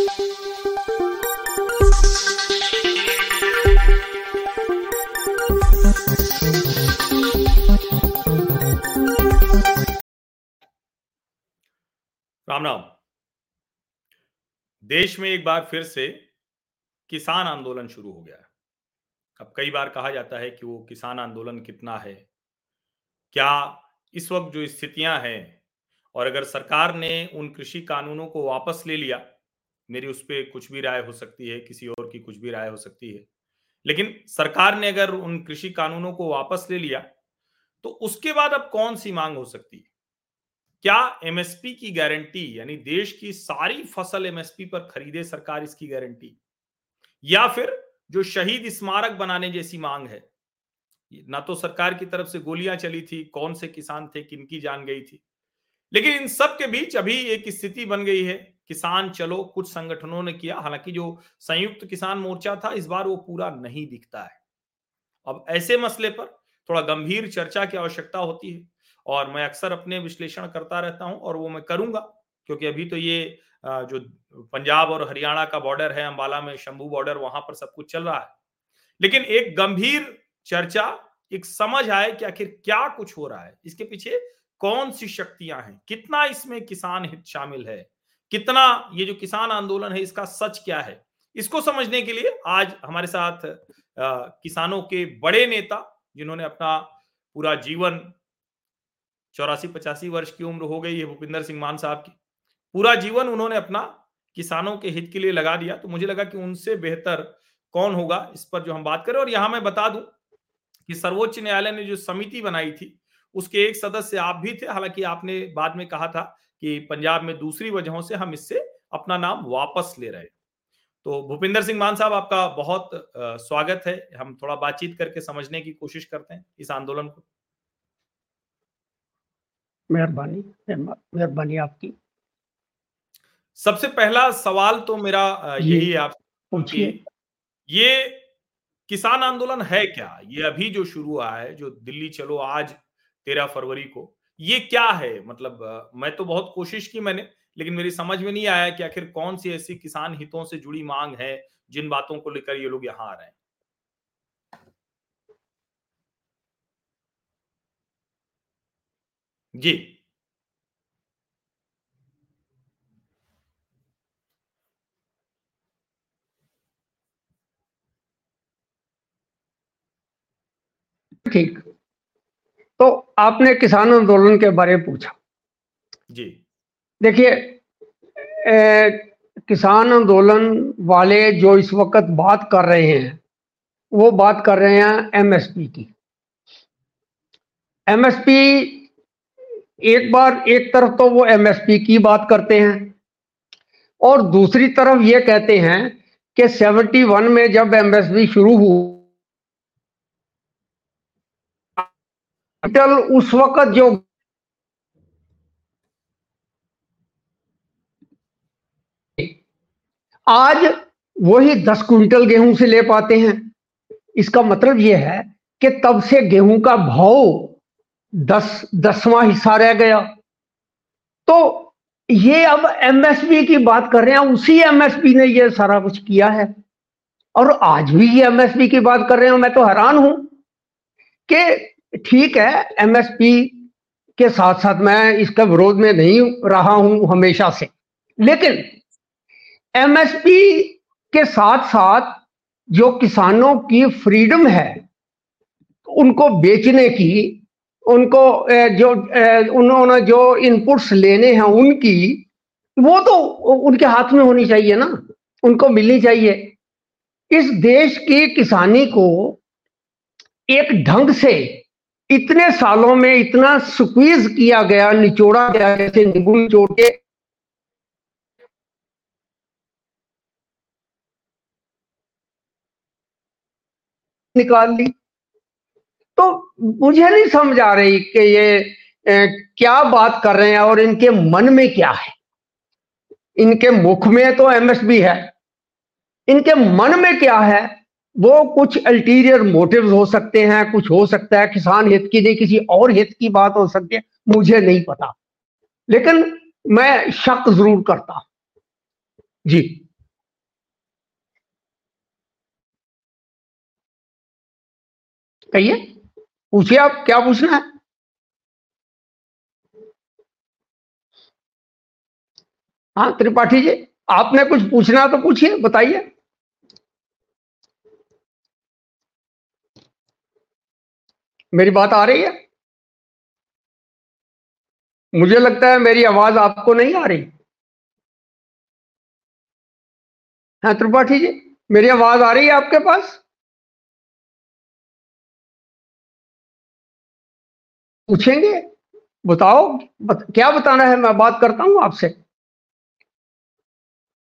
राम राम। देश में एक बार फिर से किसान आंदोलन शुरू हो गया है। अब कई बार कहा जाता है कि वो किसान आंदोलन कितना है? क्या इस वक्त जो स्थितियाँ हैं और अगर सरकार ने उन कृषि कानूनों को वापस ले लिया मेरी उस पर कुछ भी राय हो सकती है, किसी और की कुछ भी राय हो सकती है। लेकिन सरकार ने अगर उन कृषि कानूनों को वापस ले लिया तो उसके बाद अब कौन सी मांग हो सकती है? क्या एमएसपी की गारंटी, यानी देश की सारी फ़सल एमएसपी पर खरीदे सरकार इसकी गारंटी? या फिर जो शहीद स्मारक बनाने जैसी मांग है, ना तो सरकार की तरफ़ से गोलियाँ चली थी, कौन से किसान थे, किनकी जान गई थी? लेकिन इन सब के बीच अभी एक स्थिति बन गई है किसान चलो, कुछ संगठनों ने किया। हालाँकि जो संयुक्त किसान मोर्चा था, इस बार वो पूरा नहीं दिखता है। अब ऐसे मसले पर थोड़ा गंभीर चर्चा की आवश्यकता होती है और मैं अक्सर अपने विश्लेषण करता रहता हूँ और वो मैं करूँगा, क्योंकि अभी तो ये जो पंजाब और हरियाणा का बॉर्डर है, अंबाला में शंभू बॉर्डर, वहाँ पर सब कुछ चल रहा है। लेकिन एक गंभीर चर्चा, एक समझ आए कि आखिर क्या कुछ हो रहा है। इसके पीछे कौन सी शक्तियाँ हैं? कितना इसमें किसान हित शामिल है? कितना ये जो किसान आंदोलन है इसका सच क्या है? इसको समझने के लिए आज हमारे साथ आ, किसानों के बड़े नेता जिन्होंने अपना पूरा जीवन चौरासी पचासी वर्ष की उम्र हो गई है भूपिंदर सिंह मान साहब की। पूरा जीवन उन्होंने अपना किसानों के हित के लिए लगा दिया तो मुझे लगा कि उनसे बेहतर कौन होगा इस पर जो हम बात करें। और यहाँ मैं बता दूँ कि सर्वोच्च न्यायालय ने जो समिति बनाई थी उसके एक सदस्य आप भी थे हालाँकि आपने बाद में कहा था कि पंजाब में दूसरी वजहों से हम इससे अपना नाम वापस ले रहे तो भूपिंदर सिंह मान साहब आपका बहुत स्वागत है। हम थोड़ा बातचीत करके समझने की कोशिश करते हैं इस आंदोलन को। मेहरबानी मेहरबानी आपकी। सबसे पहला सवाल तो मेरा यही है आप पूछिए। ये किसान आंदोलन है क्या? ये अभी जो शुरू हुआ है जो दिल्ली चलो आज तेरह फरवरी को ये क्या है? मतलब मैं तो बहुत कोशिश की मैंने, लेकिन मेरी समझ में नहीं आया कि आखिर कौन सी ऐसी किसान हितों से जुड़ी मांग है, जिन बातों को लेकर ये लोग यहाँ आ रहे हैं। जी। ठीक। तो आपने किसान आंदोलन के बारे में पूछा। जी। देखिए किसान आंदोलन वाले जो इस वक्त बात कर रहे हैं वो बात कर रहे हैं एमएसपी की। एमएसपी एक बार एक तरफ़ तो वो एमएसपी की बात करते हैं और दूसरी तरफ़ ये कहते हैं कि 71 में जब एमएसपी शुरू हुआ उस वक्त जो आज वही दस क्विंटल गेहूँ से ले पाते हैं। इसका मतलब यह है कि तब से गेहूँ का भाव दस, दसवां हिस्सा रह गया। तो ये अब एमएसपी की बात कर रहे हैं, उसी एमएसपी ने ये सारा कुछ किया है। और आज भी ये एमएसपी की बात कर रहे हैं मैं तो हैरान हूँ कि ठीक है एमएसपी के साथ साथ मैं इसका विरोध में नहीं रहा हूँ हमेशा से। लेकिन एमएसपी के साथ साथ जो किसानों की फ्रीडम है, उनको बेचने की, उनको जो उन्होंने जो इनपुट्स लेने हैं उनकी, वो तो उनके हाथ में होनी चाहिए ना, उनको मिलनी चाहिए। इस देश की किसानी को एक ढंग से इतने सालों में इतना स्क्वीज किया गया निचोड़ा गया जैसे नींबू निचोड़ के। निकाल ली। तो मुझे नहीं समझ आ रही कि ये ए, क्या बात कर रहे हैं और इनके मन में क्या है? इनके मुख में तो एमएसबी है। इनके मन में क्या है? वो कुछ अल्टीरियर मोटिव हो सकते हैं, कुछ हो सकता है, किसान हित की नहीं, किसी और हित की बात हो सकती है, मुझे नहीं पता। लेकिन मैं शक ज़रूर करता जी। कहिए, पूछिए आप, क्या पूछना है? हाँ त्रिपाठी जी, आपने कुछ पूछना तो पूछिए, बताइए। मेरी बात आ रही है? मुझे लगता है मेरी आवाज़ आपको नहीं आ रही। हाँ त्रिपाठी जी मेरी आवाज़ आ रही है आपके पास? पूछेंगे? बताओ बत, क्या बताना है? मैं बात करता हूँ आपसे।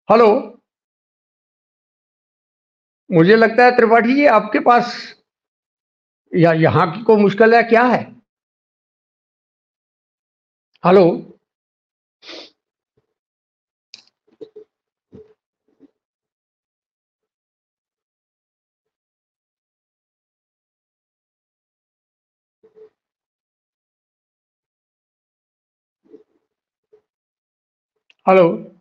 हेलो? मुझे लगता है त्रिपाठी जी आपके पास या यहाँ की को मुश्किल है? क्या है? Hello? Hello?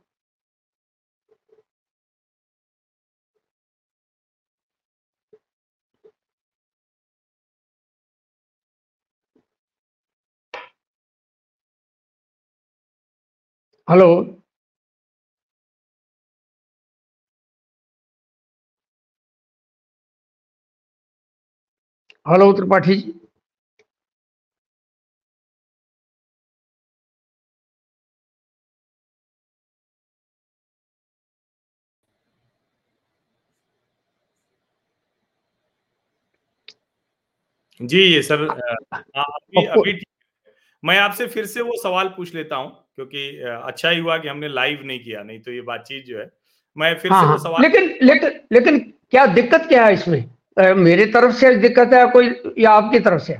Hello hello Tripathi ji जी ये सर अभी अभी मैं आपसे फिर से वो सवाल पूछ लेता हूँ। क्योंकि अच्छा ही हुआ कि हमने लाइव नहीं किया नहीं तो ये बातचीत जो है मैं फिर हाँ, से वो हाँ। सवाल लेकिन लेकिन लेकिन क्या दिक्कत क्या है इसमें? मेरी तरफ़ से दिक्कत है कोई या आपकी तरफ़ से?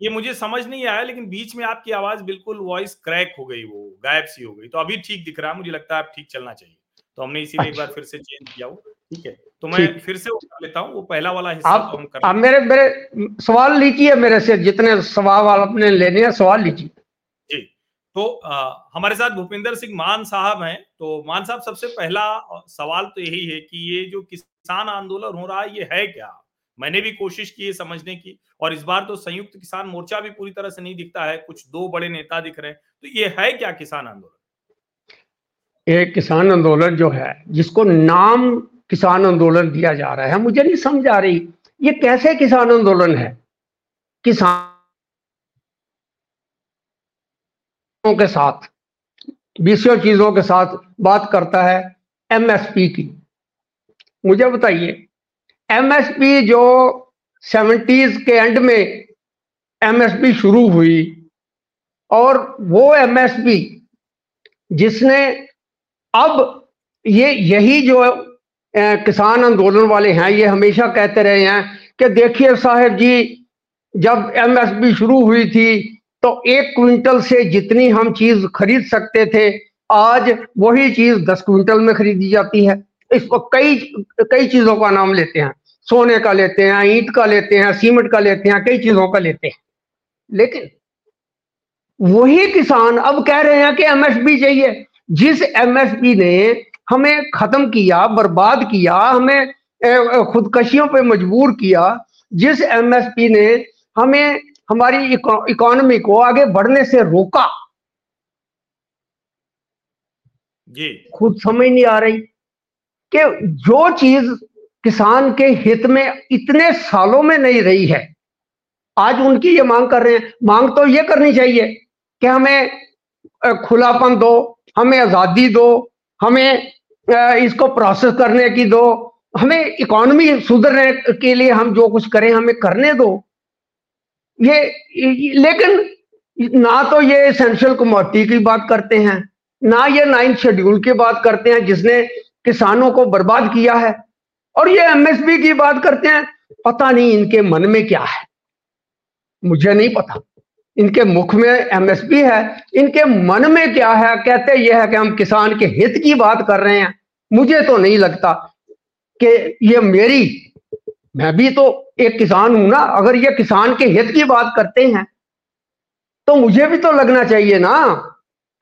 ये मुझे समझ नहीं आया लेकिन बीच में आपकी आवाज़ बिल्कुल वॉइस क्रैक हो गई वो गायब सी हो गई। तो अभी ठीक दिख रहा है मुझे लगता है आप ठीक चलना चाहिए। तो हमने इसीलिए अच्छा। एक बार फिर से चेंज किया वो ठीक है? तो मैं फिर से उठा लेता हूँ वो पहला वाला हिस्सा आप, तो हम कर आप मेरे मेरे सवाल लीजिए मेरे से जितने सवाल आपने लेने हैं सवाल लीजिए। तो आ, हमारे साथ भूपिंदर सिंह मान साहब हैं तो मान साहब सबसे पहला सवाल तो यही है कि ये जो किसान आंदोलन हो रहा है ये है क्या? मैंने भी कोशिश की है समझने की और इस बार तो संयुक्त किसान मोर्चा भी पूरी तरह से नहीं दिखता है कुछ दो बड़े नेता दिख रहे हैं तो ये है क्या किसान आंदोलन? ये किसान आंदोलन जो है जिसको नाम किसान आंदोलन दिया जा रहा है मुझे नहीं समझ आ रही ये कैसे किसान आंदोलन है? किसानों के साथ बीसियों चीज़ों के साथ बात करता है एमएसपी की। मुझे बताइए एमएसपी जो सेवेंटीज के एंड में एमएसपी शुरू हुई और वो एमएसपी जिसने अब ये यही जो किसान आंदोलन वाले हैं, ये हमेशा कहते रहे हैं कि देखिए साहब जी, जब एमएसपी शुरू हुई थी तो एक क्विंटल से जितनी हम चीज़ खरीद सकते थे, आज वही चीज़ दस क्विंटल में खरीदी जाती है। इसको कई कई चीज़ों का नाम लेते हैं। सोने का लेते हैं, ईंट का लेते हैं, सीमेंट का लेते हैं, कई चीज़ों का लेते हैं। लेकिन वही किसान अब कह रहे हैं कि एमएसपी चाहिए। जिस एमएसपी ने हमें खत्म किया, बर्बाद किया, हमें खुदकशियों पे मजबूर किया, जिस एमएसपी ने हमें हमारी इकोनॉमी को आगे बढ़ने से रोका। जी। खुद समझ नहीं आ रही कि जो चीज़ किसान के हित में इतने सालों में नहीं रही है आज उनकी ये मांग कर रहे हैं। मांग तो ये करनी चाहिए कि हमें खुलापन दो हमें आज़ादी दो हमें इसको प्रोसेस करने की दो हमें इकोनॉमी सुधरने के लिए हम जो कुछ करें हमें करने दो। ये, लेकिन ना तो ये एसेंशियल कमोडिटी की बात करते हैं, ना ये नाइन्थ शेड्यूल की बात करते हैं, जिसने किसानों को बर्बाद किया है। और ये एमएसपी की बात करते हैं, पता नहीं इनके मन में क्या है। मुझे नहीं पता। इनके मुख में एमएसपी है, इनके मन में क्या है, कहते यह है कि हम किसान के हित की बात कर रहे हैं। मुझे तो नहीं लगता कि ये मेरी मैं भी तो एक किसान हूँ ना अगर ये किसान के हित की बात करते हैं तो मुझे भी तो लगना चाहिए ना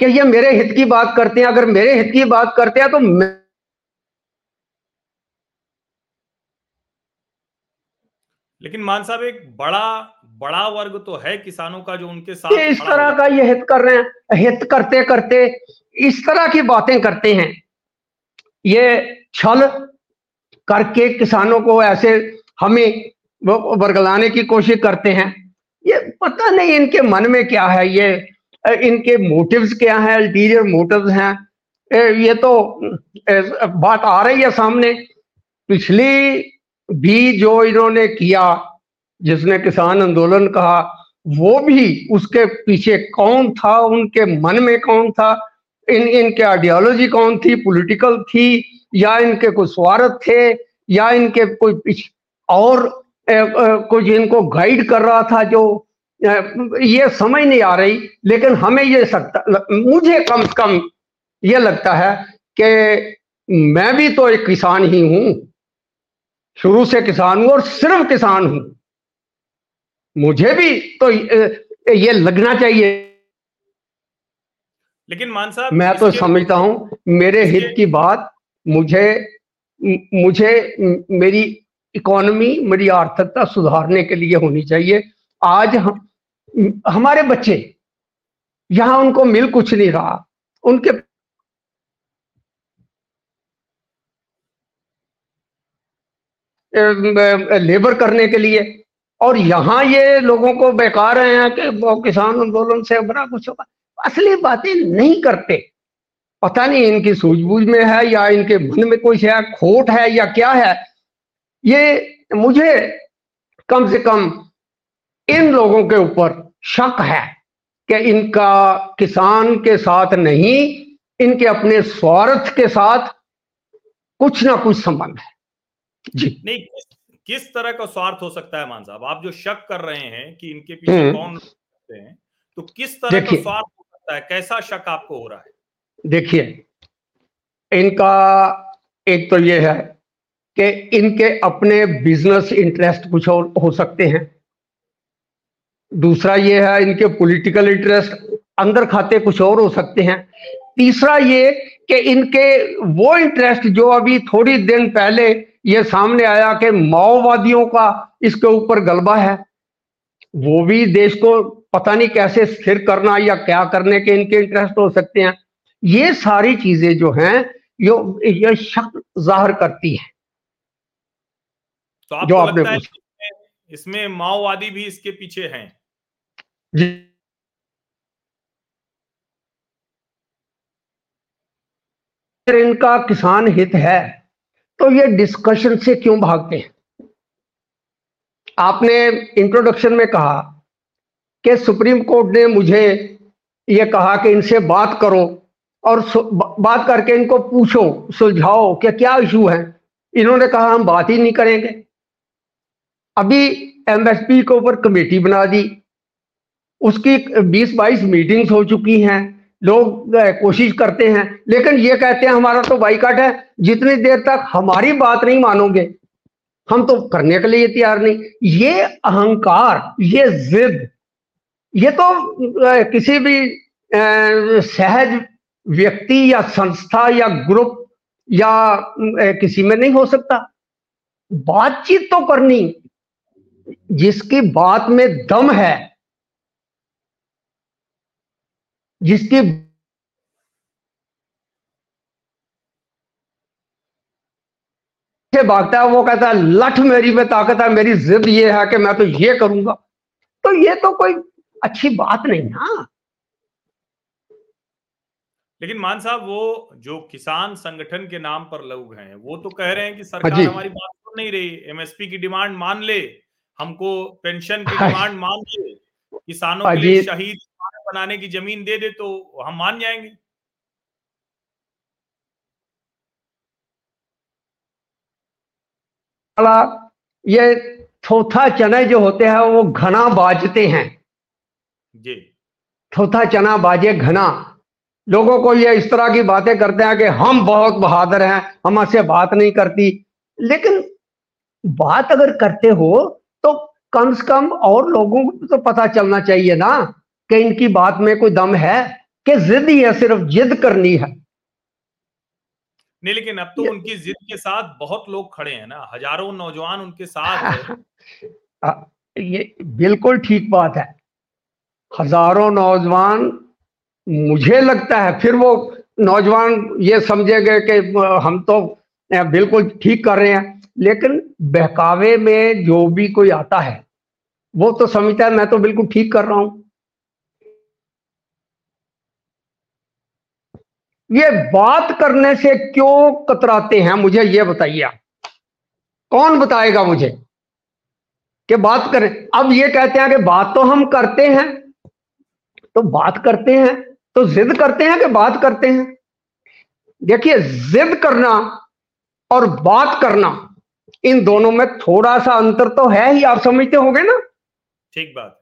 कि ये मेरे हित की बात करते हैं। अगर मेरे हित की बात करते हैं तो मैं लेकिन मान साहब एक बड़ा बड़ा वर्ग तो है किसानों का जो उनके साथ इस तरह का ये हित कर रहे हैं हित करते करते इस तरह की बातें करते हैं। ये छल करके किसानों को ऐसे हमें वर्गलाने की कोशिश करते हैं। ये पता नहीं इनके मन में क्या है, ये इनके मोटिव्स क्या है अल्टीरियर मोटिव्स हैं। ये तो बात आ रही है सामने। पिछली भी जो इन्होंने किया, जिसने किसान आंदोलन कहा, वो भी उसके पीछे कौन था, उनके मन में कौन था, इन, इनके आइडियोलॉजी कौन थी पॉलिटिकल थी, या इनके कोई स्वार्थ थे, या इनके कोई और कुछ इनको गाइड कर रहा था जो ये समझ नहीं आ रही लेकिन हमें ये सकता मुझे कम से कम ये लगता है कि मैं भी तो एक किसान ही हूँ। शुरू से किसान हूँ और सिर्फ़ किसान हूँ। मुझे भी तो ये लगना चाहिए। लेकिन मान साहब मैं तो समझता हूँ मेरे हित की बात मुझे मुझे मेरी इकोनॉमी मेरी आर्थिकता सुधारने के लिए होनी चाहिए। आज हम, हमारे बच्चे, यहाँ उनको मिल कुछ नहीं रहा। उनके लेबर करने के लिए, और यहाँ ये लोगों को बेकार रहे हैं कि किसान आंदोलन से बड़ा कुछ होगा। असली बातें नहीं करते। पता नहीं इनकी सूझबूझ में है या इनके मन में कोई है, खोट है या क्या है। ये मुझे कम से कम इन लोगों के ऊपर शक है कि इनका किसान के साथ नहीं इनके अपने स्वार्थ के साथ कुछ ना कुछ संबंध है। जी। नहीं किस, किस तरह का स्वार्थ हो सकता है मान साहब? आप जो शक कर रहे हैं कि इनके पीछे हम्म। कौन सकते हैं तो किस तरह का स्वार्थ हो सकता है? कैसा शक आपको हो रहा है? देखिए इनका एक तो ये है कि इनके अपने बिज़नेस इंटरेस्ट कुछ और हो सकते हैं। दूसरा ये है इनके पॉलिटिकल इंटरेस्ट अंदर खाते कुछ और हो सकते हैं। तीसरा ये कि इनके वो इंटरेस्ट जो अभी थोड़ी दिन पहले ये सामने आया कि माओवादियों का इसके ऊपर गलबा है, वो भी देश को पता नहीं कैसे स्थिर करना या क्या करने के इनके इंटरेस्ट हो सकते हैं। ये सारी चीज़ें जो हैं, यो, ये शक ज़ाहिर करती है। तो जो आपने इसमें, इसमें माओवादी भी इसके पीछे हैं। जी। इनका किसान हित है तो ये डिस्कशन से क्यों भागते हैं? आपने इंट्रोडक्शन में कहा कि सुप्रीम कोर्ट ने मुझे ये कहा कि इनसे बात करो और बात करके इनको पूछो सुलझाओ कि क्या इशू है? इन्होंने कहा हम बात ही नहीं करेंगे। अभी एमएसपी के ऊपर कमेटी बना दी। उसकी 20-22 मीटिंग्स हो चुकी हैं। लोग कोशिश करते हैं। लेकिन ये कहते हैं, हमारा तो बाइकाट है। जितनी देर तक हमारी बात नहीं मानोगे, हम तो करने के लिए तैयार नहीं। ये अहंकार, ये जिद, ये तो किसी भी सहज व्यक्ति या संस्था या ग्रुप या किसी में नहीं हो सकता। बातचीत तो करनी जिसकी बात में दम है जिसकी भागता है वो कहता है लठ मेरी में ताकत है मेरी जिद ये है कि मैं तो ये करूँगा। तो ये तो कोई अच्छी बात नहीं ना। लेकिन मान साहब वो जो किसान संगठन के नाम पर लोग हैं वो तो कह रहे हैं कि सरकार हमारी बात सुन नहीं रही एमएसपी की डिमांड मान ले। हमको पेंशन की डिमांड मान ले किसानों के लिए शहीद बनाने की ज़मीन दे दे तो हम मान जाएँगे। ये थोथा चने जो होते हैं वो घना बाजते हैं। जी। थोथा चना बाजे घना। लोगों को ये इस तरह की बातें करते हैं कि हम बहुत बहादुर हैं हम हमसे बात नहीं करती। लेकिन बात अगर करते हो तो कम से कम और लोगों को तो पता चलना चाहिए ना कि इनकी बात में कोई दम है कि जिद ही है सिर्फ़ जिद करनी है। नहीं लेकिन अब तो उनकी जिद के साथ बहुत लोग खड़े हैं ना। हज़ारों नौजवान उनके साथ है। ये बिल्कुल ठीक बात है। हज़ारों नौजवान मुझे लगता है फिर वो नौजवान ये समझेंगे कि हम तो बिल्कुल ठीक कर रहे हैं। लेकिन बहकावे में जो भी कोई आता है, वो तो समझता है मैं तो बिल्कुल ठीक कर रहा हूँ। ये बात करने से क्यों कतराते हैं, मुझे ये बताइए कौन बताएगा मुझे कि बात करें? अब ये कहते हैं कि बात तो हम करते हैं तो बात करते हैं तो जिद करते हैं कि बात करते हैं? देखिए, जिद करना और बात करना इन दोनों में थोड़ा सा अंतर तो है ही आप समझते होंगे ना? ठीक बात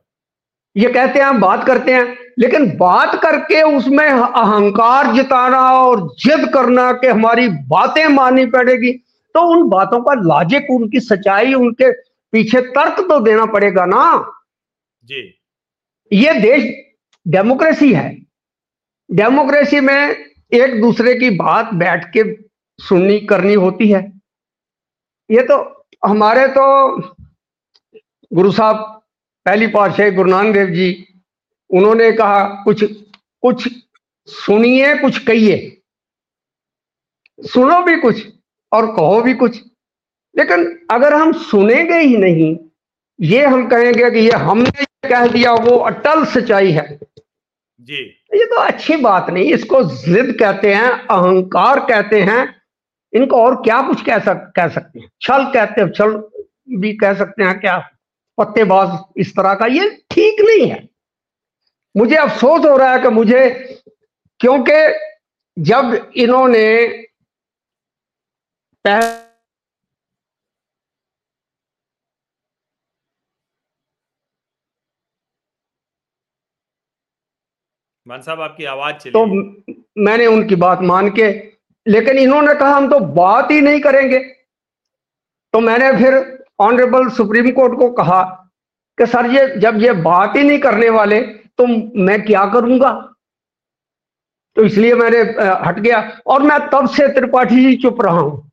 ये कहते हैं हम बात करते हैं लेकिन बात करके उसमें अहंकार जिताना और जिद करना कि हमारी बातें माननी पड़ेगी तो उन बातों का लॉजिक उनकी सच्चाई उनके पीछे तर्क तो देना पड़ेगा ना? जी। ये देश डेमोक्रेसी है। डेमोक्रेसी में एक दूसरे की बात बैठ के सुननी करनी होती है। ये तो हमारे तो गुरु साहब पहली पातशाही गुरु नानक देव जी उन्होंने कहा कुछ कुछ सुनिए कुछ कहिए। सुनो भी कुछ और कहो भी कुछ। लेकिन अगर हम सुनेंगे ही नहीं ये हम कहेंगे कि ये हमने कह दिया वो अटल सच्चाई है। जी। ये तो अच्छी बात नहीं इसको जिद कहते हैं अहंकार कहते हैं इनको और क्या कुछ कह सक कह सकते हैं? छल कहते हैं छल भी कह सकते हैं क्या? पत्तेबाज इस तरह का ये ठीक नहीं है। मुझे अफसोस हो रहा है कि मुझे क्योंकि जब इन्होंने मान साहब आपकी आवाज़ चली तो मैंने उनकी बात मान के लेकिन इन्होंने कहा हम तो बात ही नहीं करेंगे। तो मैंने फिर ऑनरेबल सुप्रीम कोर्ट को कहा कि सर ये जब ये बात ही नहीं करने वाले तो मैं क्या करूँगा? तो इसलिए मैंने हट गया और मैं तब से त्रिपाठी जी चुप रहा हूँ।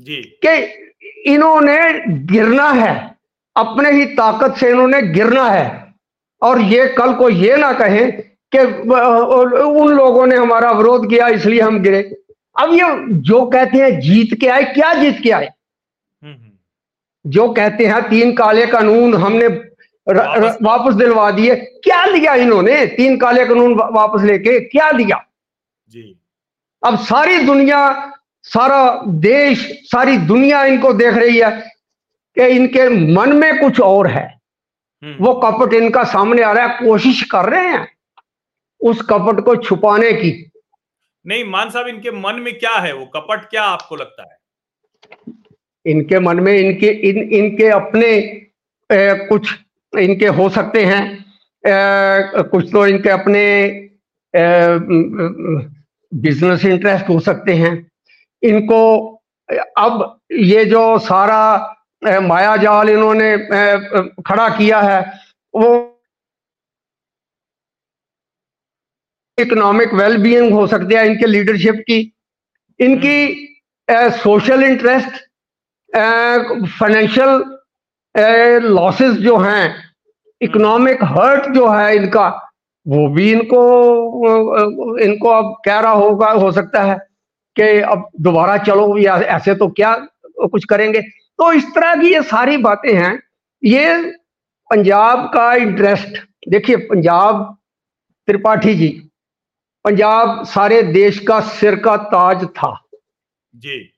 जी। कि इन्होंने गिरना है अपने ही ताकत से इन्होंने गिरना है। और ये कल को ये ना कहें कि उन लोगों ने हमारा विरोध किया इसलिए हम गिरे। अब ये जो कहते हैं जीत के आए क्या जीत के आए? हम्म, हम्म। जो कहते हैं तीन काले कानून हमने वापस, वापस दिलवा दिए क्या लिया इन्होंने? तीन काले कानून वापस लेके क्या लिया जी। अब सारी दुनिया सारा देश सारी दुनिया इनको देख रही है कि इनके मन में कुछ और है। हम्म। वो कपट इनका सामने आ रहा है कोशिश कर रहे हैं। उस कपट को छुपाने की। नहीं मान साहब इनके मन में क्या है? वो कपट क्या आपको लगता है? इनके मन में इनके इन इनके अपने ए, कुछ इनके हो सकते हैं। ए, कुछ तो इनके अपने बिज़नेस इंटरेस्ट हो सकते हैं। इनको अब ये जो सारा माया जाल इन्होंने खड़ा किया है वो इकोनॉमिक वेल बीइंग हो सकती है, इनके लीडरशिप की, इनकी सोशल इंटरेस्ट फाइनेंशियल लॉसेस जो हैं इकोनॉमिक हर्ट जो है इनका, वो भी इनको इनको अब कह रहा होगा, हो सकता है कि अब दोबारा चलो, या ऐसे तो क्या कुछ करेंगे? तो इस तरह की ये सारी बातें हैं। ये पंजाब का इंटरेस्ट देखिए, पंजाब त्रिपाठी जी पंजाब सारे देश का सिर का ताज था। जी।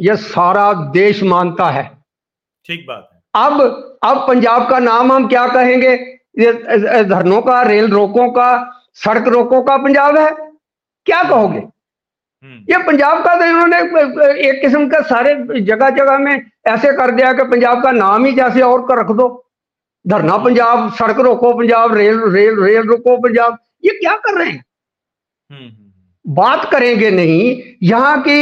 यह सारा देश मानता है। ठीक बात है। अब अब पंजाब का नाम हम क्या कहेंगे? ये धरनों का रेल रोकों का सड़क रोकों का पंजाब है। क्या कहोगे? हम्म। ये पंजाब का तो इन्होंने एक किस्म का सारे जगह जगह में ऐसे कर दिया कि पंजाब का नाम ही जैसे और का रख दो। धरना पंजाब सड़क रोको पंजाब रेल रेल रेल रोको पंजाब। ये क्या कर रहे हैं। बात करेंगे नहीं यहाँ की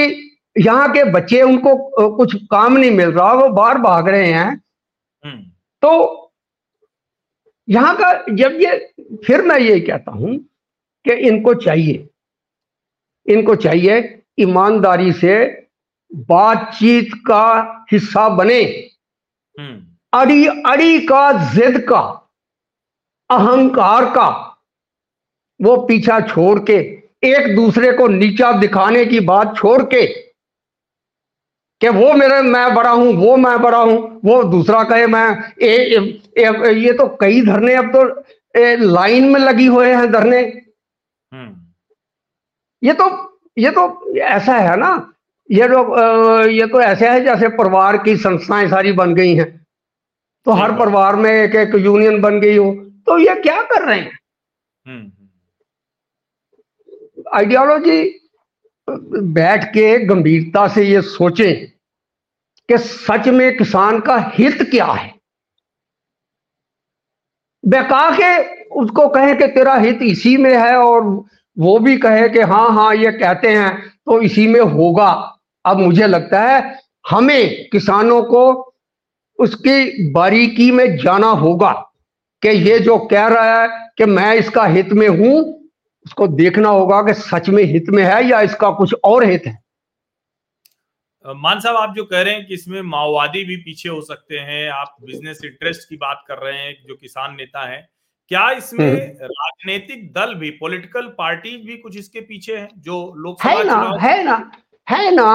यहाँ के बच्चे उनको कुछ काम नहीं मिल रहा वो बाहर भाग रहे हैं हम्म। तो यहाँ का जब ये फिर मैं ये कहता हूँ कि इनको चाहिए इनको चाहिए ईमानदारी से बातचीत का हिस्सा बने हम्म। अड़ी अड़ी का जिद का अहंकार का वो पीछा छोड़ के एक दूसरे को नीचा दिखाने की बात छोड़ के कि वो मेरे मैं बड़ा हूँ वो मैं बड़ा हूँ वो दूसरा कहे मैं ए, ए, ए, ये तो कई धरने अब तो ए, लाइन में लगी हुए हैं धरने। हम्म। ये तो ये तो ऐसा है ना ये लोग ये तो ऐसे है जैसे परिवार की संस्थाएँ सारी बन गई हैं। तो हर परिवार में एक एक यूनियन बन गई हो तो ये क्या कर रहे हैं? आइडियोलॉजी। बैठ के गंभीरता से ये सोचें कि सच में किसान का हित क्या है बेका के उसको कहें कि तेरा हित इसी में है और वो भी कहे कि हाँ हाँ ये कहते हैं तो इसी में होगा अब मुझे लगता है हमें किसानों को उसकी बारीकी में जाना होगा कि ये जो कह रहा है कि मैं इसका हित में हूँ उसको देखना होगा कि सच में हित में है या इसका कुछ और हित है। मान साहब आप जो कह रहे हैं कि इसमें माओवादी भी पीछे हो सकते हैं आप बिज़नेस इंटरेस्ट की बात कर रहे हैं जो किसान नेता हैं क्या इसमें हम्म। राजनीतिक दल भी पॉलिटिकल पार्टी भी कुछ इसके पीछे हैं जो लोग है ना है ना है ना।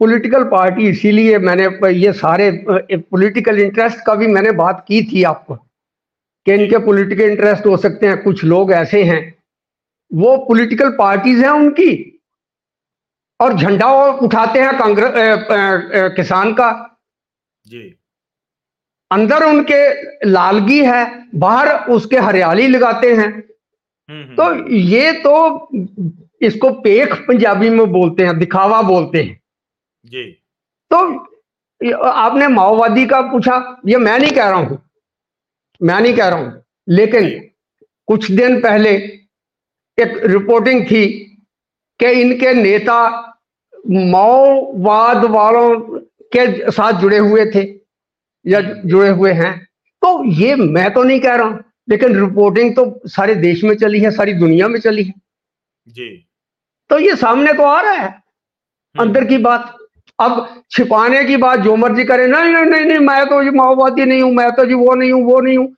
पॉलिटिकल पार्टी इसीलिए मैंने ये सारे पॉलिटिकल इंटरेस्ट का भी मैंने बात की थी आपको कि इनके पॉलिटिकल इंटरेस्ट हो सकते हैं कुछ लोग ऐसे हैं। वो पॉलिटिकल पार्टीज़ हैं उनकी और झंडा उठाते हैं कांग्रेस किसान का। जी। अंदर उनके लालगी है बाहर उसके हरियाली लगाते हैं। हम्म, हम्म। तो ये तो इसको पेख पंजाबी में बोलते हैं दिखावा बोलते हैं। जी। तो आपने माओवादी का पूछा ये मैं नहीं कह रहा हूँ मैं नहीं कह रहा हूँ। लेकिन कुछ दिन पहले एक रिपोर्टिंग थी कि इनके नेता माओवाद वालों के साथ जुड़े हुए थे या जुड़े हुए हैं तो ये मैं तो नहीं कह रहा हूँ लेकिन रिपोर्टिंग तो सारे देश में चली है सारी दुनिया में चली है जी तो ये सामने तो आ रहा है हम्म। अंदर की बात अब छिपाने की बात जो मर्ज़ी करे नहीं नहीं नहीं नहीं मैं तो जी माओवादी नहीं हूँ मैं तो जी वो नहीं हूँ वो नहीं हूँ।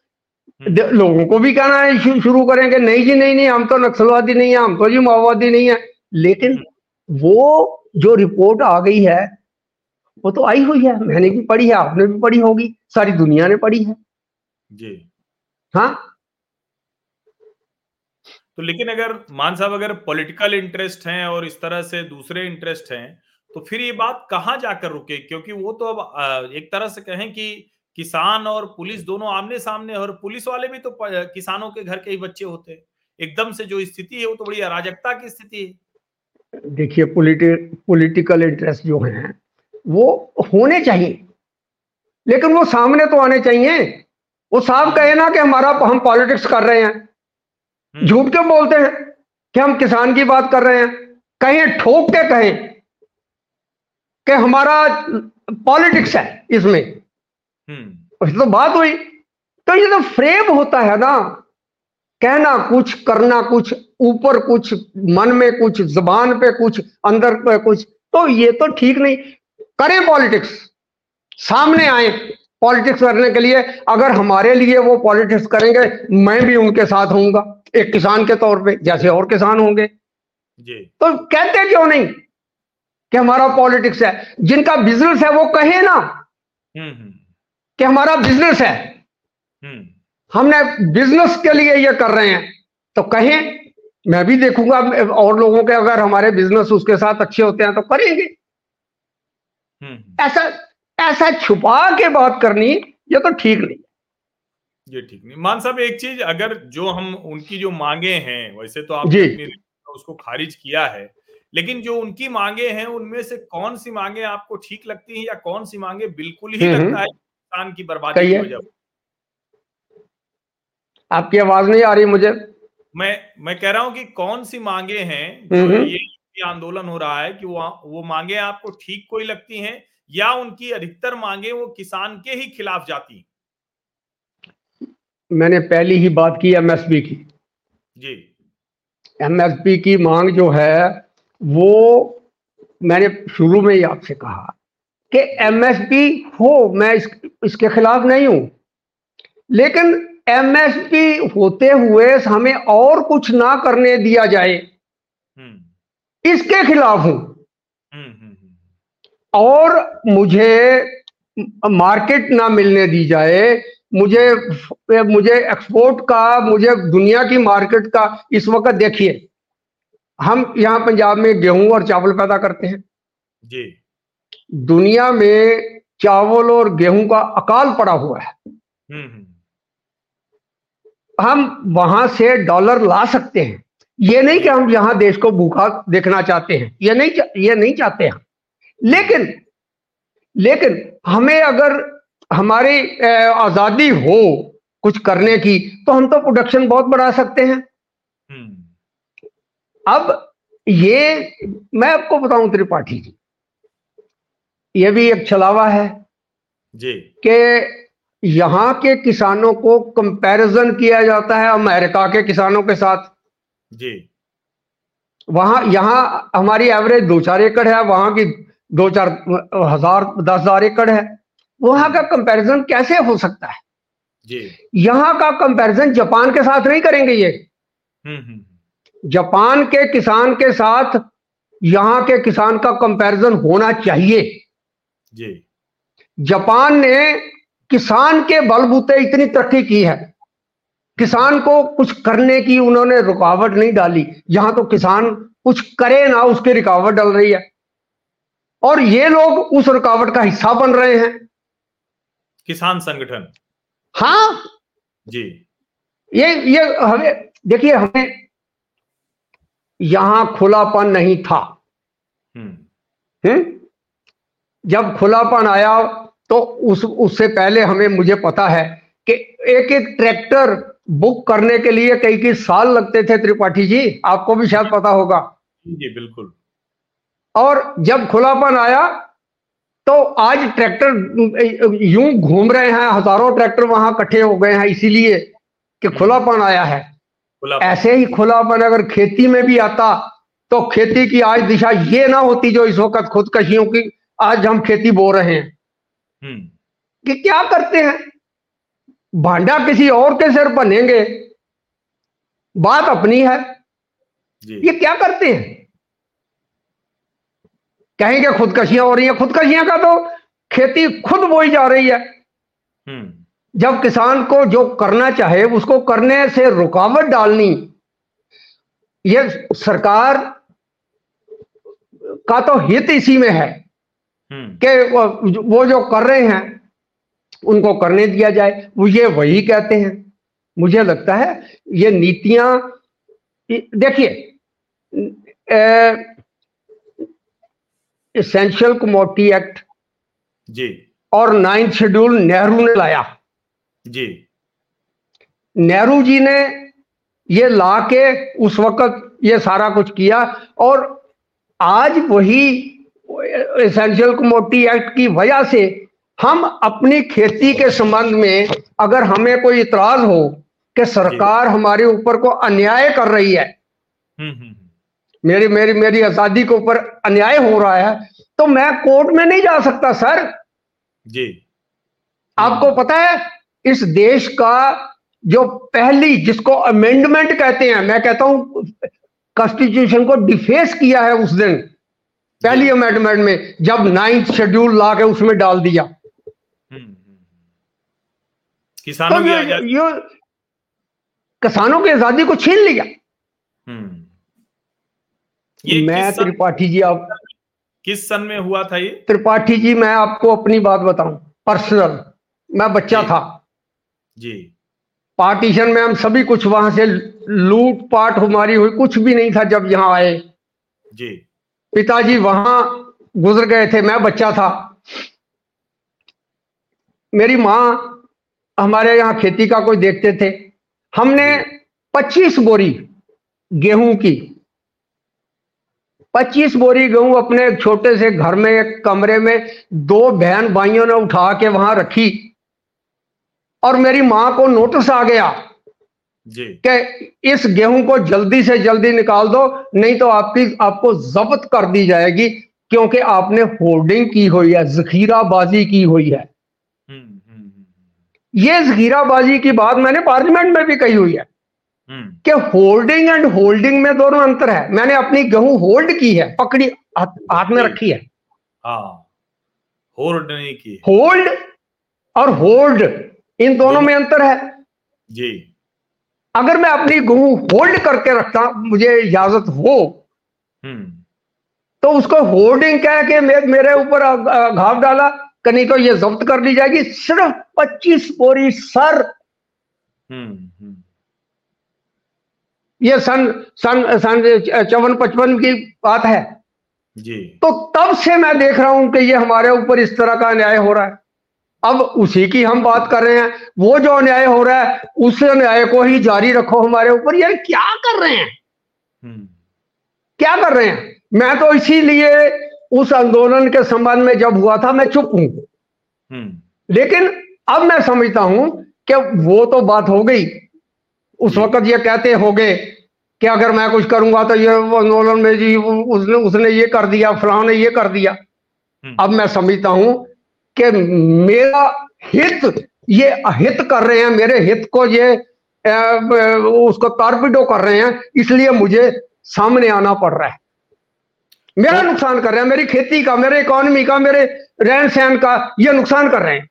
लोगों को भी कहना है शुरू करेंगे नहीं जी नहीं नहीं हम तो नक्सलवादी नहीं है हम तो जी माओवादी नहीं है। लेकिन हम्म। वो जो रिपोर्ट आ गई है वो तो आई हुई है मैंने भी पढ़ी है आपने भी पढ़ी होगी सारी दुनिया ने पढ़ी है। जी। हाँ? तो लेकिन अगर मान साहब अगर पॉलिटिकल इंटरेस्ट हैं और इस तरह से दूसरे इंटरेस्ट हैं तो फिर ये बात कहाँ जाकर रुके? क्योंकि वो तो अब एक तरह से कहें कि किसान और पुलिस दोनों आमने सामने और पुलिस वाले भी तो किसानों के घर के ही बच्चे होते हैं। एकदम से जो स्थिति है वो तो बड़ी अराजकता की स्थिति है। देखिए पॉलिटिकल इंटरेस्ट जो है वो होने चाहिए। लेकिन वो सामने तो आने चाहिए। वो साफ़ कहे ना कि हमारा हम पॉलिटिक्स कर रहे हैं। हम्म। झूठ क्यों बोलते हैं कि हम किसान की बात कर रहे हैं? कहें ठोक के कहें कि हमारा पॉलिटिक्स है इसमें। तो बात हुई। तो ये तो फ्रेम होता है ना कहना कुछ करना कुछ ऊपर कुछ मन में कुछ जबान पे कुछ अंदर पे कुछ तो ये तो ठीक नहीं। करें पॉलिटिक्स। सामने आए पॉलिटिक्स करने के लिए। अगर हमारे लिए वो पॉलिटिक्स करेंगे मैं भी उनके साथ होऊँगा। एक किसान के तौर पे जैसे और किसान होंगे। जी। तो कहते क्यों नहीं कि हमारा पॉलिटिक्स है? जिनका बिज़नेस है वो कहे ना। हम्म, हम्म। कि हमारा बिज़नेस है। हम्म। हमने बिज़नेस के लिए ये कर रहे हैं। तो कहें मैं भी देखूँगा और लोगों के अगर हमारे बिज़नेस उसके साथ अच्छे होते हैं तो करेंगे। हम्म। ऐसा ऐसा छुपा के बात करनी ये तो ठीक नहीं। ये ठीक नहीं। मान साहब एक चीज़ अगर जो हम उनकी जो मांगे हैं वैसे तो आपने उसको खारिज किया है लेकिन जो उनकी मांगे हैं उनमें से कौन सी मांगे आपको ठीक लगती हैं या कौन सी मांगे बिल्कुल ही हम्म, लगता है? किसान की बर्बादी की वजह आपकी आवाज़ नहीं आ रही मुझे। मैं मैं कह रहा हूँ कि कौन सी मांगे हैं जो ये आंदोलन हो रहा है कि वो वो मांगे आपको ठीक कोई लगती हैं या उनकी अधिकतर मांगे वो किसान के ही खिलाफ जाती मैंने पहली ही बात की एमएसपी की। जी। एमएसपी की मांग जो है वो मैंने शुरू में ही आपसे कहा कि एमएसपी हो मैं इस, इसके खिलाफ नहीं हूँ। लेकिन एमएसपी होते हुए हमें और कुछ ना करने दिया जाए। हम्म। इसके खिलाफ हूँ। हम्म, हम्म, और मुझे मार्केट ना मिलने दी जाए मुझे मुझे एक्सपोर्ट का मुझे दुनिया की मार्केट का इस वक्त देखिए हम यहाँ पंजाब में गेहूँ और चावल पैदा करते हैं। जी। दुनिया में चावल और गेहूँ का अकाल पड़ा हुआ है। हम्म, हम्म। हम वहाँ से डॉलर ला सकते हैं। ये नहीं कि हम यहाँ देश को भूखा देखना चाहते हैं। ये नहीं ये नहीं चाहते हैं लेकिन लेकिन हमें अगर हमारी आज़ादी हो कुछ करने की तो हम तो प्रोडक्शन बहुत बढ़ा सकते हैं। हम्म। अब ये मैं आपको बताऊँ त्रिपाठी जी। ये भी एक छलावा है जी। कि यहाँ के किसानों को कंपैरिजन किया जाता है अमेरिका के किसानों के साथ। जी। वहाँ यहाँ हमारी एवरेज दो चार एकड़ है वहाँ की दो चार हज़ार दस हज़ार एकड़ है। वहाँ का कंपैरिजन कैसे हो सकता है? जी। यहाँ का कंपैरिजन जापान के साथ नहीं करेंगे ये। हम्म, हम्म। जापान के किसान के साथ यहाँ के किसान का कंपैरिजन होना चाहिए। जी। जापान ने किसान के बलबूते इतनी तरक्की की है। किसान को कुछ करने की उन्होंने रुकावट नहीं डाली। यहाँ तो किसान कुछ करे ना उसकी रुकावट डाल रही है। और ये लोग उस रुकावट का हिस्सा बन रहे हैं। किसान संगठन। हाँ। जी। ये ये हमें देखिए हमें यहाँ खुलापन नहीं था। हम्म। जब खुलापन आया तो उस उससे पहले हमें मुझे पता है कि एक एक ट्रैक्टर बुक करने के लिए कई कई साल लगते थे त्रिपाठी जी। आपको भी शायद पता होगा। जी बिल्कुल। और जब खुलापन आया तो आज ट्रैक्टर यूँ घूम रहे हैं हज़ारों ट्रैक्टर वहाँ इकट्ठे हो गए हैं इसीलिए कि। खुलापन आया है। ऐसे ही खुलापन अगर खेती में भी आता तो खेती की आज दिशा ये ना होती जो इस वक्त खुदकशियों की आज हम खेती बो रहे हैं। हम्म। कि क्या करते हैं? भांडा किसी और के सिर बनेंगे बात अपनी है। ये क्या करते हैं? कहेंगे खुदकशियाँ हो रही है। खुदकशियाँ का तो खेती खुद बोई जा रही है। हम्म। जब किसान को जो करना चाहे उसको करने से रुकावट डालनी। ये सरकार का तो हित इसी में है। कि वो जो कर रहे हैं उनको करने दिया जाए। वो ये वही कहते हैं। मुझे लगता है ये नीतियाँ देखिए इसेंशियल कमोडिटी एक्ट जी। और नाइन्थ शेड्यूल नेहरू ने लाया। जी। नेहरू जी ने ये ला के उस वक्त ये सारा कुछ किया और आज वही एसेंशियल कमोडिटी एक्ट की वजह से हम अपनी खेती के संबंध में अगर हमें कोई इतराज हो कि सरकार हमारे ऊपर को अन्याय कर रही है हम्म, हम्म, हम्म। मेरी मेरी मेरी आज़ादी के ऊपर अन्याय हो रहा है तो मैं कोर्ट में नहीं जा सकता सर। जी। आपको पता है इस देश का जो पहली जिसको अमेंडमेंट कहते हैं मैं कहता हूँ कॉन्स्टिट्यूशन को डिफेस किया है उस दिन। पहली अमेंडमेंट में जब नाइन्थ शेड्यूल ला के उसमें डाल दिया। किसानों तो की किसानों की आज़ादी को छीन लिया। ये मैं त्रिपाठी जी आप किस सन में हुआ था ये? त्रिपाठी जी मैं आपको अपनी बात बताऊँ। पर्सनल। मैं बच्चा जी, था। जी। पार्टीशन में हम सभी कुछ वहाँ से लूट पाट हमारी हुई कुछ भी नहीं था जब यहाँ आए। जी। पिताजी वहाँ गुजर गए थे, मैं बच्चा था। मेरी माँ हमारे यहाँ खेती का कोई देखते थे। हमने 25 बोरी गेहूँ की। 25 बोरी गेहूँ अपने छोटे से घर में, एक कमरे में दो बहन भाइयों ने उठा के वहाँ रखी। और मेरी माँ को नोटिस आ गया कि इस गेहूँ को जल्दी से जल्दी निकाल दो नहीं तो आपकी आपको जब्त कर दी जाएगी क्योंकि आपने होर्डिंग की हुई है जखीराबाजी की हुई है। हम्म, हम्म, हम्म, ये जखीराबाजी की बात मैंने पार्लियामेंट में भी कही हुई है। कि होल्डिंग एंड होल्डिंग में दोनों अंतर है। मैंने अपनी गेहूँ होल्ड की है पकड़ी हाथ हाथ में रखी है। हाँ होल्ड नहीं की। होल्ड और होल्ड इन दोनों में अंतर है। जी। अगर मैं अपनी गेहूँ होल्ड करके रखता मुझे इजाज़त हो हम्म। तो उसको होल्डिंग कह के मे, मेरे ऊपर घाव डाला कहीं तो ये जब्त कर ली जाएगी। सिर्फ़ 25 बोरी सर। हम्म हम्म। ये सन सन सन चौवन पचपन की बात है। जी। तो तब से मैं देख रहा हूँ कि ये हमारे ऊपर इस तरह का अन्याय हो रहा है। अब उसी की हम बात कर रहे हैं। वो जो अन्याय हो रहा है उस अन्याय को ही जारी रखो हमारे ऊपर। यार क्या कर रहे हैं? हम्म। क्या कर रहे हैं? मैं तो इसीलिए उस आंदोलन के संबंध में जब हुआ था मैं चुप हूँ। हम्म। लेकिन अब मैं समझता हूँ कि वो तो बात हो गई। उस वक्त ये कहते हो गए कि अगर मैं कुछ करूँगा तो ये आंदोलन में जी उसने उसने ये कर दिया फलां ने ये कर दिया। हम्म, अब मैं समझता हूँ कि मेरा हित ये अहित कर रहे हैं मेरे हित को ये अ, उसको टारपिडो कर रहे हैं इसलिए मुझे सामने आना पड़ रहा है। मेरा तो- नुकसान कर रहे हैं मेरी खेती का मेरे इकोनॉमी का मेरे रहन सहन का ये नुकसान कर रहे हैं।